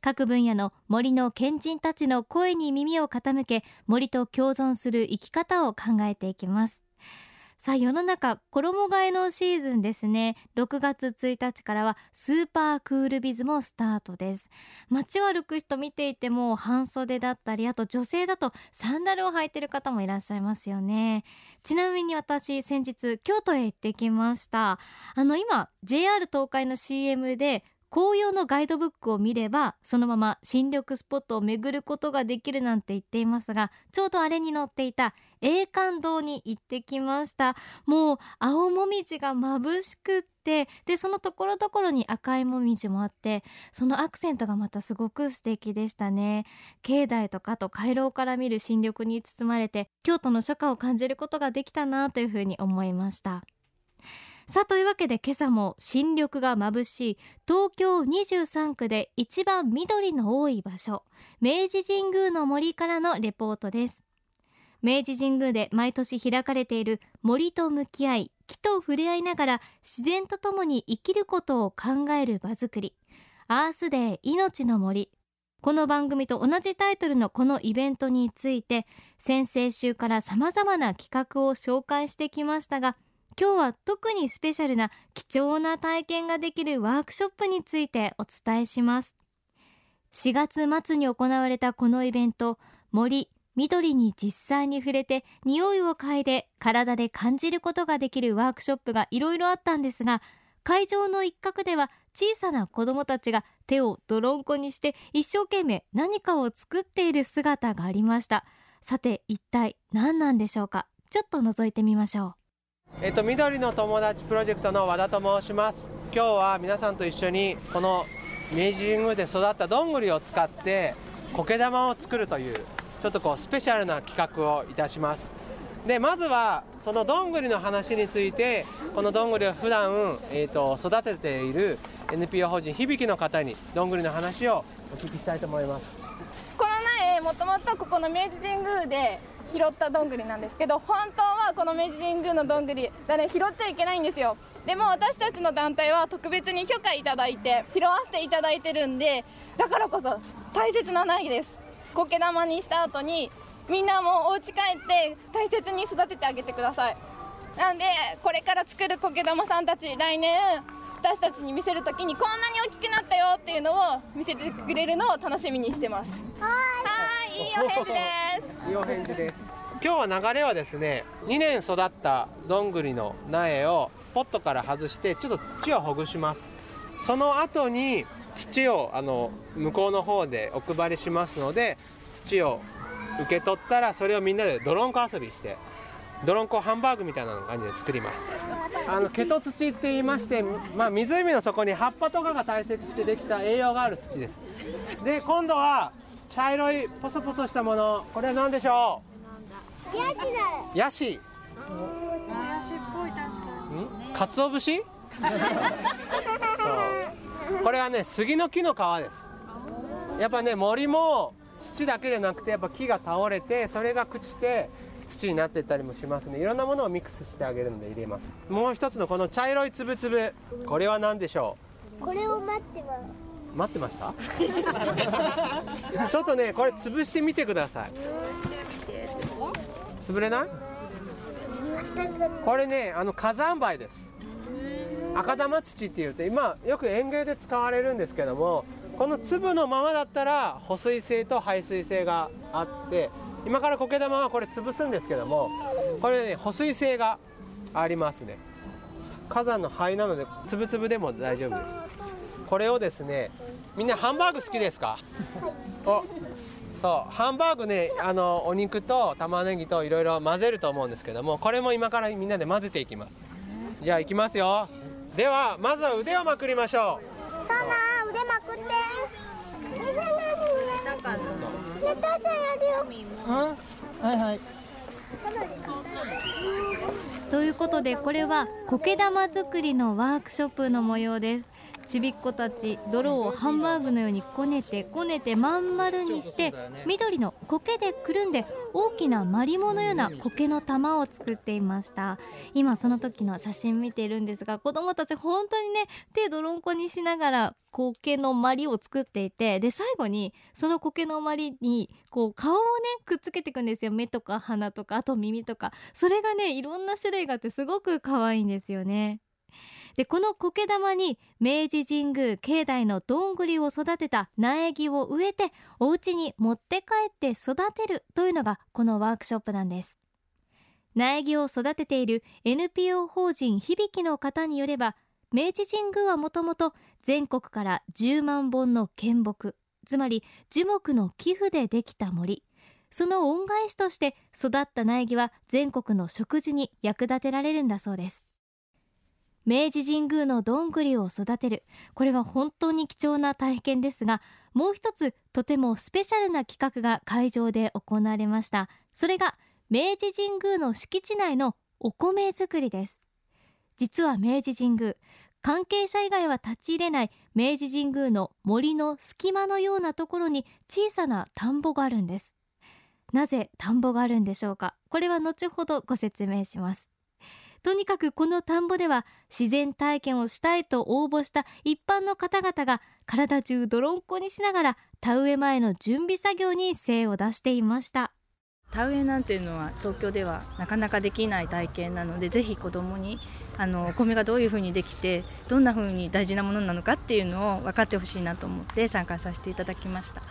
各分野の森の賢人たちの声に耳を傾け森と共存する生き方を考えていきます。さあ世の中衣替えのシーズンですね。6月1日からはスーパークールビズもスタートです。街を歩く人見ていても半袖だったりあと女性だとサンダルを履いてる方もいらっしゃいますよね。ちなみに私先日京都へ行ってきました。あの今 JR 東海の CM で紅葉のガイドブックを見ればそのまま新緑スポットを巡ることができるなんて言っていますがちょうどあれに載っていた栄冠堂に行ってきました。もう青もみじが眩しくってでそのところどころに赤いもみじもあってそのアクセントがまたすごく素敵でしたね。境内とかと回廊から見る新緑に包まれて京都の初夏を感じることができたなというふうに思いました。さあというわけで今朝も新緑が眩しい東京23区で一番緑の多い場所明治神宮の森からのレポートです。明治神宮で毎年開かれている森と向き合い木と触れ合いながら自然とともに生きることを考える場づくり。アースデー命の森。この番組と同じタイトルのこのイベントについて先々週から様々な企画を紹介してきましたが今日は特にスペシャルな貴重な体験ができるワークショップについてお伝えします。4月末に行われたこのイベント森緑に実際に触れて匂いを嗅いで体で感じることができるワークショップがいろいろあったんですが会場の一角では小さな子どもたちが手を泥んこにして一生懸命何かを作っている姿がありました。さて一体何なんでしょうか？ちょっと覗いてみましょう。えっと、緑の友達プロジェクトの和田と申します。今日は皆さんと一緒にこの明治神宮で育ったどんぐりを使って苔玉を作るというちょっとこうスペシャルな企画をいたします。でまずはそのどんぐりの話についてこのどんぐりを普段、えーと、育てている NPO 法人響の方にどんぐりの話をお聞きしたいと思います。この苗もともとここの明治神宮で拾ったどんぐりなんですけど本当はこの明治神宮のどんぐり誰拾っちゃいけないんですよ。でも私たちの団体は特別に許可いただいて拾わせていただいてるんでだからこそ大切な苗です。苔玉にした後にみんなもお家帰って大切に育ててあげてください。なんでこれから作る苔玉さんたち来年私たちに見せる時にこんなに大きくなったよっていうのを見せてくれるのを楽しみにしてます。はいいいお返事です。いいお返事です今日は流れはですね2年育ったどんぐりの苗をポットから外してちょっと土をほぐします。その後に土をあの向こうの方でお配りしますので土を受け取ったらそれをみんなで泥んこ遊びして泥んこハンバーグみたいな感じで作ります。あの毛と土って言いまして、まあ、湖の底に葉っぱとかが堆積してできた栄養がある土です。で今度は茶色いポソポソしたもの。これは何でしょう？ヤシ。だヤシ。ヤシっぽい確かに。鰹節？これはね杉の木の皮です。やっぱね森も土だけじゃなくてやっぱ木が倒れてそれが朽ちて土になっていったりもしますね。いろんなものをミックスしてあげるので入れます。もう一つのこの茶色いつぶつぶこれは何でしょう？これを待ってます。待ってました？ちょっとねこれ潰してみてください潰れない？これねあの火山灰です。赤玉土っていうと今よく園芸で使われるんですけどもこの粒のままだったら保水性と排水性があって今から苔玉はこれ潰すんですけどもこれね保水性がありますね。火山の灰なので粒々でも大丈夫です。これをですねみんなハンバーグ好きですか？おそうハンバーグねあのお肉と玉ねぎといろいろ混ぜると思うんですけどもこれも今からみんなで混ぜていきます。じゃあいきますよ。ではまずは腕をまくりましょう。タナ腕まくって。ナタさんやるようん？はいはい。ということでこれは苔玉作りのワークショップの模様ですちびっ子たち泥をハンバーグのようにこねてこねてまん丸にして緑の苔でくるんで大きなマリモのような苔の玉を作っていました。今その時の写真見ているんですが子供たち本当にね手泥んこにしながら苔のまりを作っていてで最後にその苔のまりにこう顔をねくっつけていくんですよ。目とか鼻とかあと耳とか。それがねいろんな種類があってすごく可愛いんですよねでこの苔玉に明治神宮境内のどんぐりを育てた苗木を植えてお家に持って帰って育てるというのがこのワークショップなんです。苗木を育てている NPO 法人響の方によれば明治神宮はもともと全国から10万本の献木つまり樹木の寄付でできた森その恩返しとして育った苗木は全国の食事に役立てられるんだそうです。明治神宮のどんぐりを育てる。これは本当に貴重な体験ですがもう一つとてもスペシャルな企画が会場で行われました。それが明治神宮の敷地内のお米作りです。実は明治神宮関係者以外は立ち入れない明治神宮の森の隙間のようなところに小さな田んぼがあるんです。なぜ田んぼがあるんでしょうか？これは後ほどご説明します。とにかくこの田んぼでは自然体験をしたいと応募した一般の方々が体中泥んこにしながら田植え前の準備作業に精を出していました。田植えなんていうのは東京ではなかなかできない体験なのでぜひ子どもにあのお米がどういうふうにできてどんなふうに大事なものなのかっていうのを分かってほしいなと思って参加させていただきました。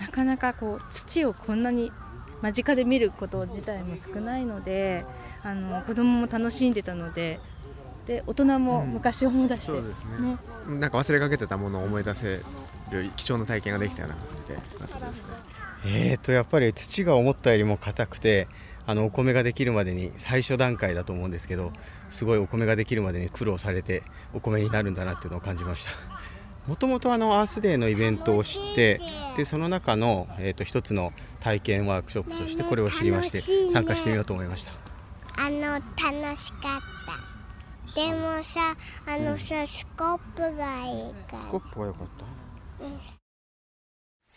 なかなかこう土をこんなに間近で見ること自体も少ないのであの子供も楽しんでたのでで大人も昔思い出して、そうですね。なんか忘れかけてたものを思い出せる貴重な体験ができたような感じでよかったですね。えーとやっぱり土が思ったよりも硬くてあのお米ができるまでに最初段階だと思うんですけどすごいお米ができるまでに苦労されてお米になるんだなっていうのを感じました。もともとあのアースデーのイベントを知ってでその中の、えー、と一つの体験ワークショップとしてこれを知りまして参加してみようと思いましたあの楽しかった。でもさあのさ、スコップがいいから。スコップが良かった、うん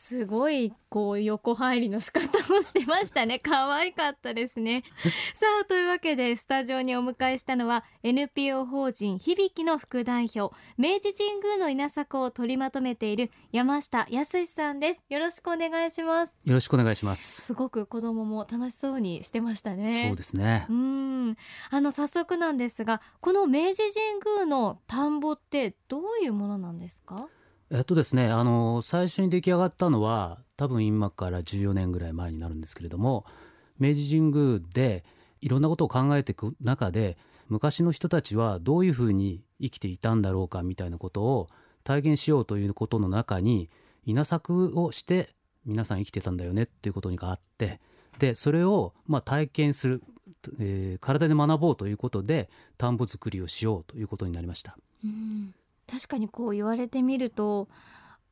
すごいこう横入りの仕方をしてましたね。可愛かったですね。さあというわけでスタジオにお迎えしたのは NPO 法人響の副代表明治神宮の稲作を取りまとめている山下康さんです。よろしくお願いします。よろしくお願いします。すごく子供も楽しそうにしてましたね。そうですね。うん。あの早速なんですがこの明治神宮の田んぼってどういうものなんですか？えっとですねあの最初に出来上がったのは多分今から14年ぐらい前になるんですけれども明治神宮でいろんなことを考えていく中で昔の人たちはどういうふうに生きていたんだろうかみたいなことを体現しようということの中に稲作をして皆さん生きてたんだよねっていうことがあってでそれをまあ体験する、えー体で学ぼうということで田んぼ作りをしようということになりました。うん確かにこう言われてみると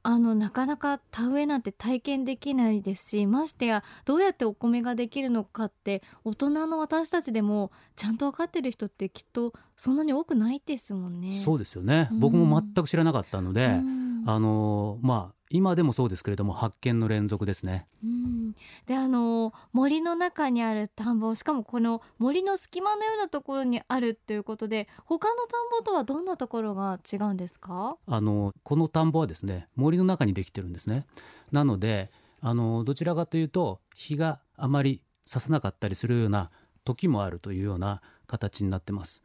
あのなかなか田植えなんて体験できないですしましてやどうやってお米ができるのかって大人の私たちでもちゃんと分かってる人ってきっとそんなに多くないですもんね。そうですよね、うん。僕も全く知らなかったので、うん。あのまあ今でもそうですけれども発見の連続ですね。うんであの森の中にある田んぼしかもこの森の隙間のようなところにあるっていうことで他の田んぼとはどんなところが違うんですか？あのこの田んぼはですね森の中にできてるんですね。なのであのどちらかというと日があまり差さなかったりするような時もあるというような形になってます。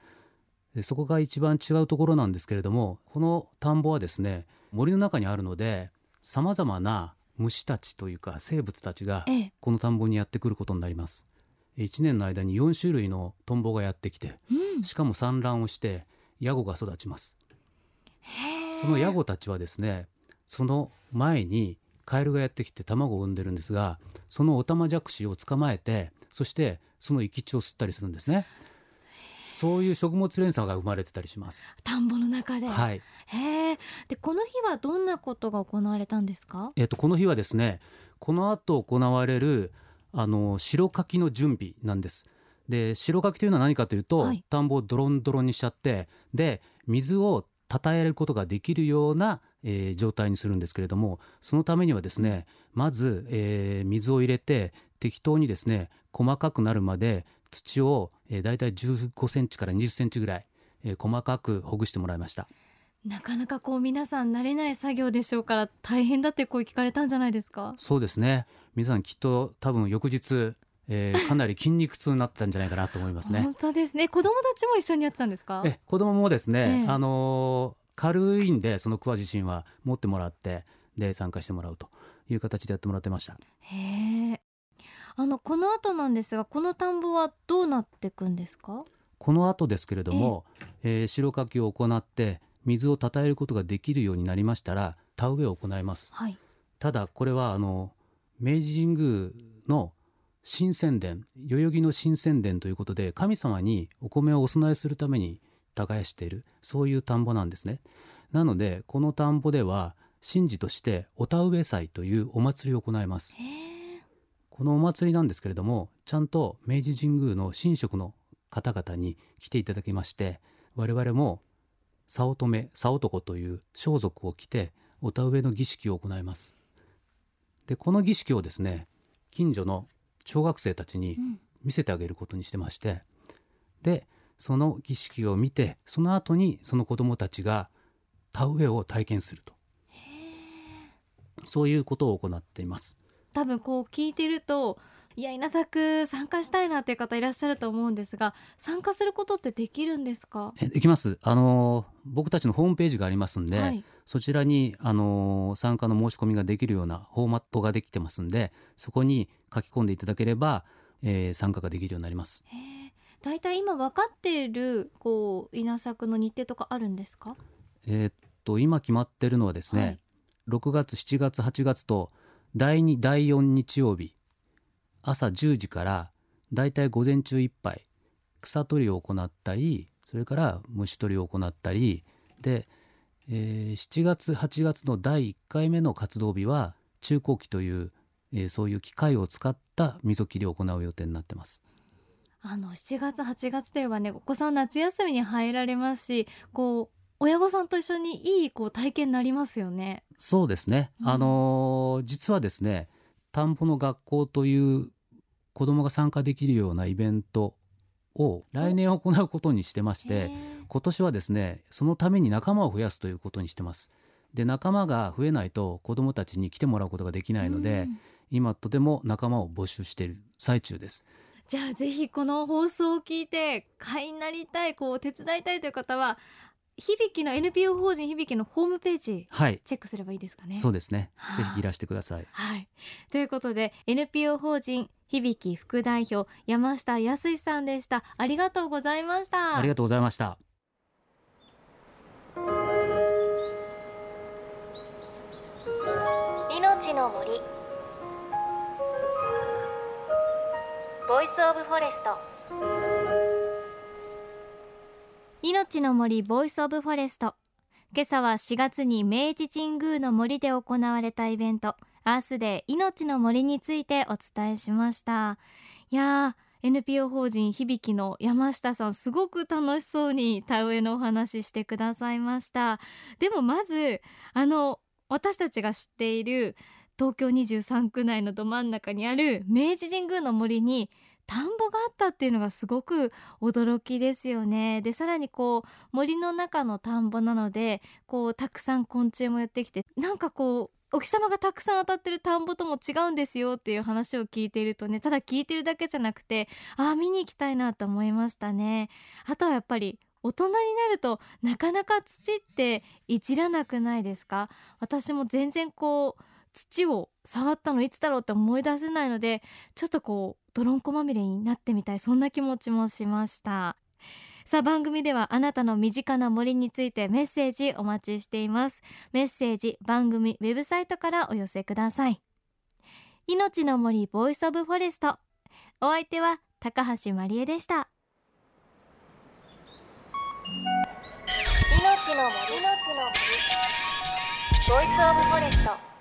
でそこが一番違うところなんですけれどもこの田んぼはですね森の中にあるのでさまざまな虫たちというか生物たちがええ、この田んぼにやってくることになります。1年の間に4種類のトンボがやってきてうん、しかも産卵をしてヤゴが育ちます。そのヤゴたちはですねその前にカエルがやってきて卵を産んでるんですがそのオタマジャクシを捕まえてそしてその生き血を吸ったりするんですねそういう食物連鎖が生まれてたりします。田んぼの中で、はい。へえでこの日はどんなことが行われたんですか？えっとこの日はですね、この後行われるあの白柿の準備なんです。で白柿というのは何かというと、はい田んぼをドロンドロンにしちゃってで水をたたえることができるような、えー状態にするんですけれどもそのためにはですねまず、えー水を入れて適当にですね細かくなるまで土を、えー、だいたい15センチから20センチぐらい、えー細かくほぐしてもらいました。なかなかこう皆さん慣れない作業でしょうから大変だって声聞かれたんじゃないですか？そうですね皆さんきっと多分翌日、えー かなり筋肉痛になったんじゃないかなと思いますね本。当ですね子供たちも一緒にやってたんですか？え子供もですね、ええあのー軽いんでそのクワ自身は持ってもらってで参加してもらうという形でやってもらってました。へえあのこの後なんですがこの田んぼはどうなっていくんですか？この後ですけれども、えー白かきを行って水をたたえることができるようになりましたら田植えを行います。はい。ただこれはあの明治神宮の神仙殿代々木の神仙殿ということで神様にお米をお供えするために耕しているそういう田んぼなんですね。なのでこの田んぼでは神事としてお田植え祭というお祭りを行います。へえこのお祭りなんですけれどもちゃんと明治神宮の神職の方々に来ていただきまして我々も早乙女早男という装束を着てお田植えの儀式を行います。でこの儀式をですね近所の小学生たちにうん。見せてあげることにしてましてでその儀式を見てその後にその子どもたちが田植えを体験すると。そういうことを行っています多分こう聞いてるといや稲作参加したいなっていう方いらっしゃると思うんですが参加することってできるんですか？えできます。あのー僕たちのホームページがありますんで、はい。そちらに、あのー参加の申し込みができるようなフォーマットができてますんでそこに書き込んでいただければ、えー参加ができるようになります。へえだいたい今分かっているこう稲作の日程とかあるんですか？えーっと今決まってるのはですね、はい。6月7月8月と第2第4日曜日朝10時からだいたい午前中いっぱい草取りを行ったりそれから虫取りを行ったりで、えー7月8月の第1回目の活動日は中高期という、えーそういう機械を使った溝切りを行う予定になってます。あの7月8月といえばねお子さん夏休みに入られますしこう親御さんと一緒にいいこう体験になりますよね。そうですね、うん。あのー実はですね田んぼの学校という子どもが参加できるようなイベントを来年行うことにしてまして今年はですねそのために仲間を増やすということにしてます。で仲間が増えないと子どもたちに来てもらうことができないので、うん。今とても仲間を募集している最中です。じゃあぜひこの放送を聞いて会員になりたいこう手伝いたいという方は響きの NPO 法人響きのホームページはい。チェックすればいいですかね。そうですね。はあ。ぜひいらしてください。はい、ということで NPO 法人響き副代表山下康さんでした。ありがとうございました。ありがとうございました。命の森。 Voice of Forest命の森 Voice of Forest 今朝は4月に明治神宮の森で行われたイベントアースデー命の森についてお伝えしました。いやー NPO 法人響きの山下さんすごく楽しそうに田植えのお話ししてくださいました。でもまずあの私たちが知っている東京23区内のど真ん中にある明治神宮の森に田んぼがあったっていうのがすごく驚きですよね。でさらにこう森の中の田んぼなのでこうたくさん昆虫もやってきてなんかこうお日様がたくさん当たってる田んぼとも違うんですよっていう話を聞いているとねただ聞いてるだけじゃなくてああ見に行きたいなと思いましたね。あとはやっぱり大人になるとなかなか土っていじらなくないですか？私も全然こう土を触ったのいつだろうって思い出せないのでちょっとこう泥んこまみれになってみたいそんな気持ちもしました。さあ番組ではあなたの身近な森についてメッセージお待ちしています。メッセージ番組ウェブサイトからお寄せください。命の森 Voice of Forest。お相手は高橋万里恵でした。の森。ボイスオブフォレスト